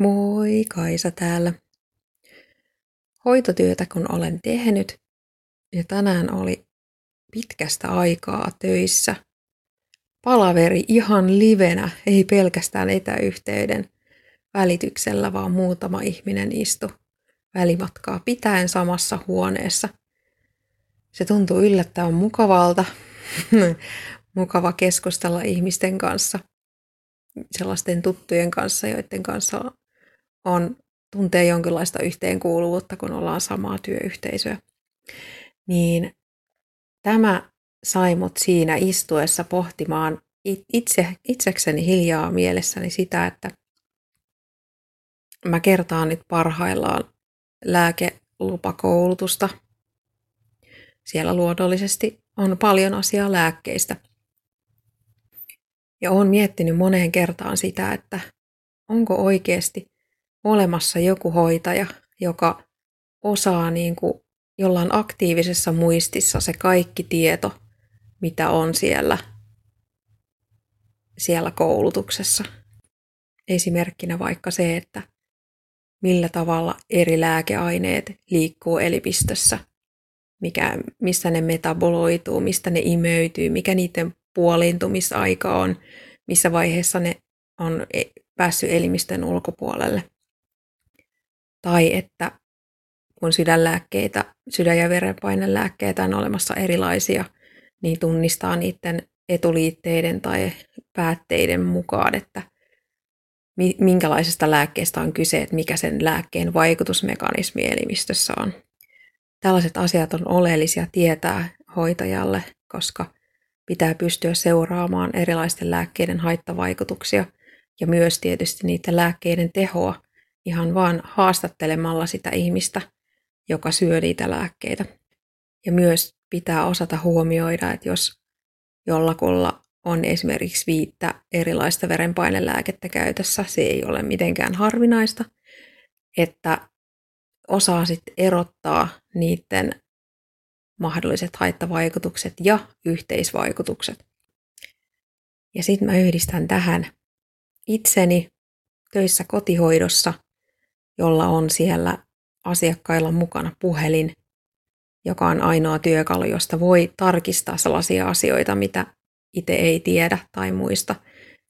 Moi, Kaisa täällä. Hoitotyötä kun olen tehnyt ja tänään oli pitkästä aikaa töissä. Palaveri ihan livenä, ei pelkästään etäyhteyden välityksellä, vaan muutama ihminen istu välimatkaa pitäen samassa huoneessa. Se tuntuu yllättävän mukavalta. Mukava keskustella ihmisten kanssa, sellaisten tuttujen kanssa, joiden kanssa on, tuntee jonkinlaista yhteenkuuluvuutta, kun ollaan samaa työyhteisöä. Niin tämä sai mut siinä istuessa pohtimaan itse, itsekseni hiljaa mielessäni sitä, että mä kertaan nyt parhaillaan lääkelupakoulutusta. Siellä luonnollisesti on paljon asiaa lääkkeistä. Ja olen miettinyt moneen kertaan sitä, että onko oikeasti olemassa joku hoitaja, joka osaa niin kuin jollain aktiivisessa muistissa se kaikki tieto, mitä on siellä, siellä koulutuksessa. Esimerkkinä vaikka se, että millä tavalla eri lääkeaineet liikkuu elipistössä, mikä, missä ne metaboloituu, mistä ne imeytyy, mikä niiden puoliintumisaika on, missä vaiheessa ne on e, päässyt elimistön ulkopuolelle. Tai että kun sydänlääkkeitä, sydän- ja verenpainelääkkeitä on olemassa erilaisia, niin tunnistaa niiden etuliitteiden tai päätteiden mukaan, että minkälaisesta lääkkeestä on kyse, että mikä sen lääkkeen vaikutusmekanismi elimistössä on. Tällaiset asiat on oleellisia tietää hoitajalle, koska pitää pystyä seuraamaan erilaisten lääkkeiden haittavaikutuksia ja myös tietysti niiden lääkkeiden tehoa ihan vaan haastattelemalla sitä ihmistä, joka syö niitä lääkkeitä. Ja myös pitää osata huomioida, että jos jollakulla on esimerkiksi viittä erilaista verenpainelääkettä käytössä, se ei ole mitenkään harvinaista, että osaa sitten erottaa niiden mahdolliset haittavaikutukset ja yhteisvaikutukset. Ja sitten mä yhdistän tähän itseni töissä kotihoidossa, jolla on siellä asiakkailla mukana puhelin, joka on ainoa työkalu, josta voi tarkistaa sellaisia asioita, mitä itse ei tiedä tai muista,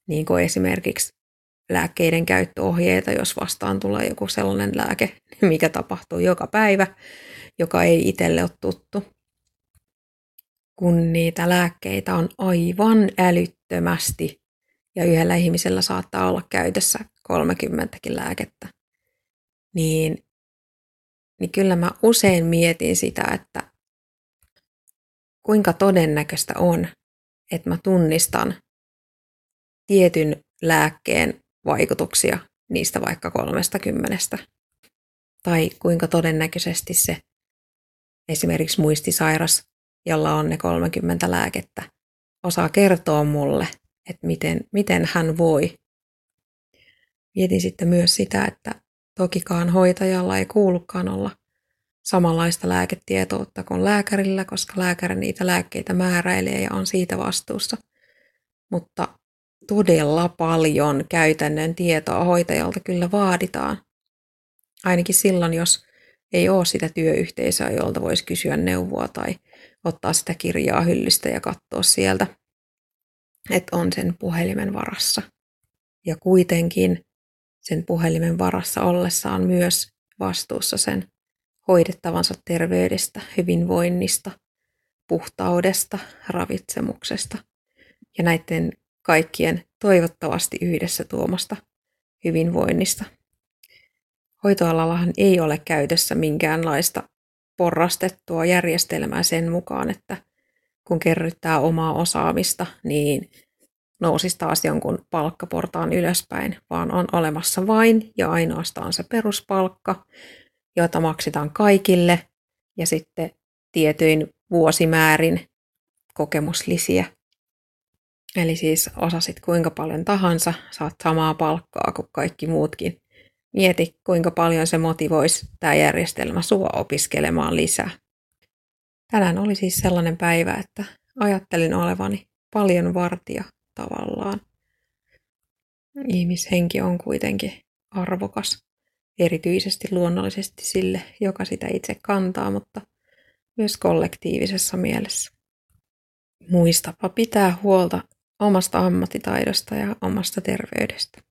niin kuin esimerkiksi lääkkeiden käyttöohjeita, jos vastaan tulee joku sellainen lääke, mikä tapahtuu joka päivä, joka ei itselle ole tuttu. Kun niitä lääkkeitä on aivan älyttömästi ja yhdellä ihmisellä saattaa olla käytössä 30 lääkettä, niin, niin kyllä mä usein mietin sitä, että kuinka todennäköistä on, että mä tunnistan tietyn lääkkeen vaikutuksia niistä vaikka kolmesta kymmenestä. Tai kuinka todennäköisesti se esimerkiksi muistisairas, jolla on ne 30 lääkettä, osaa kertoa mulle, että miten, miten hän voi. Mietin sitten myös sitä, että tokikaan hoitajalla ei kuulukaan olla samanlaista lääketietoutta kuin lääkärillä, koska lääkäri niitä lääkkeitä määräilee ja on siitä vastuussa. Mutta todella paljon käytännön tietoa hoitajalta kyllä vaaditaan. Ainakin silloin, jos ei ole sitä työyhteisöä, jolta voisi kysyä neuvoa tai ottaa sitä kirjaa hyllystä ja katsoa sieltä, että on sen puhelimen varassa. Ja kuitenkin sen puhelimen varassa ollessaan myös vastuussa sen hoidettavansa terveydestä, hyvinvoinnista, puhtaudesta, ravitsemuksesta ja näiden kaikkien toivottavasti yhdessä tuomasta hyvinvoinnista. Hoitoalallahan ei ole käytössä minkäänlaista porrastettua järjestelmää sen mukaan, että kun kerryttää omaa osaamista, niin nousisi taas jonkun palkkaportaan ylöspäin, vaan on olemassa vain ja ainoastaan se peruspalkka, jota maksetaan kaikille ja sitten tietyin vuosimäärin kokemuslisiä. Eli siis osasit kuinka paljon tahansa, saat samaa palkkaa kuin kaikki muutkin. Mieti, kuinka paljon se motivoisi tämä järjestelmä sua opiskelemaan lisää. Tänään oli siis sellainen päivä, että ajattelin olevani paljon vartija tavallaan. Ihmishenki on kuitenkin arvokas, erityisesti luonnollisesti sille, joka sitä itse kantaa, mutta myös kollektiivisessa mielessä. Muistapa pitää huolta omasta ammattitaidosta ja omasta terveydestä.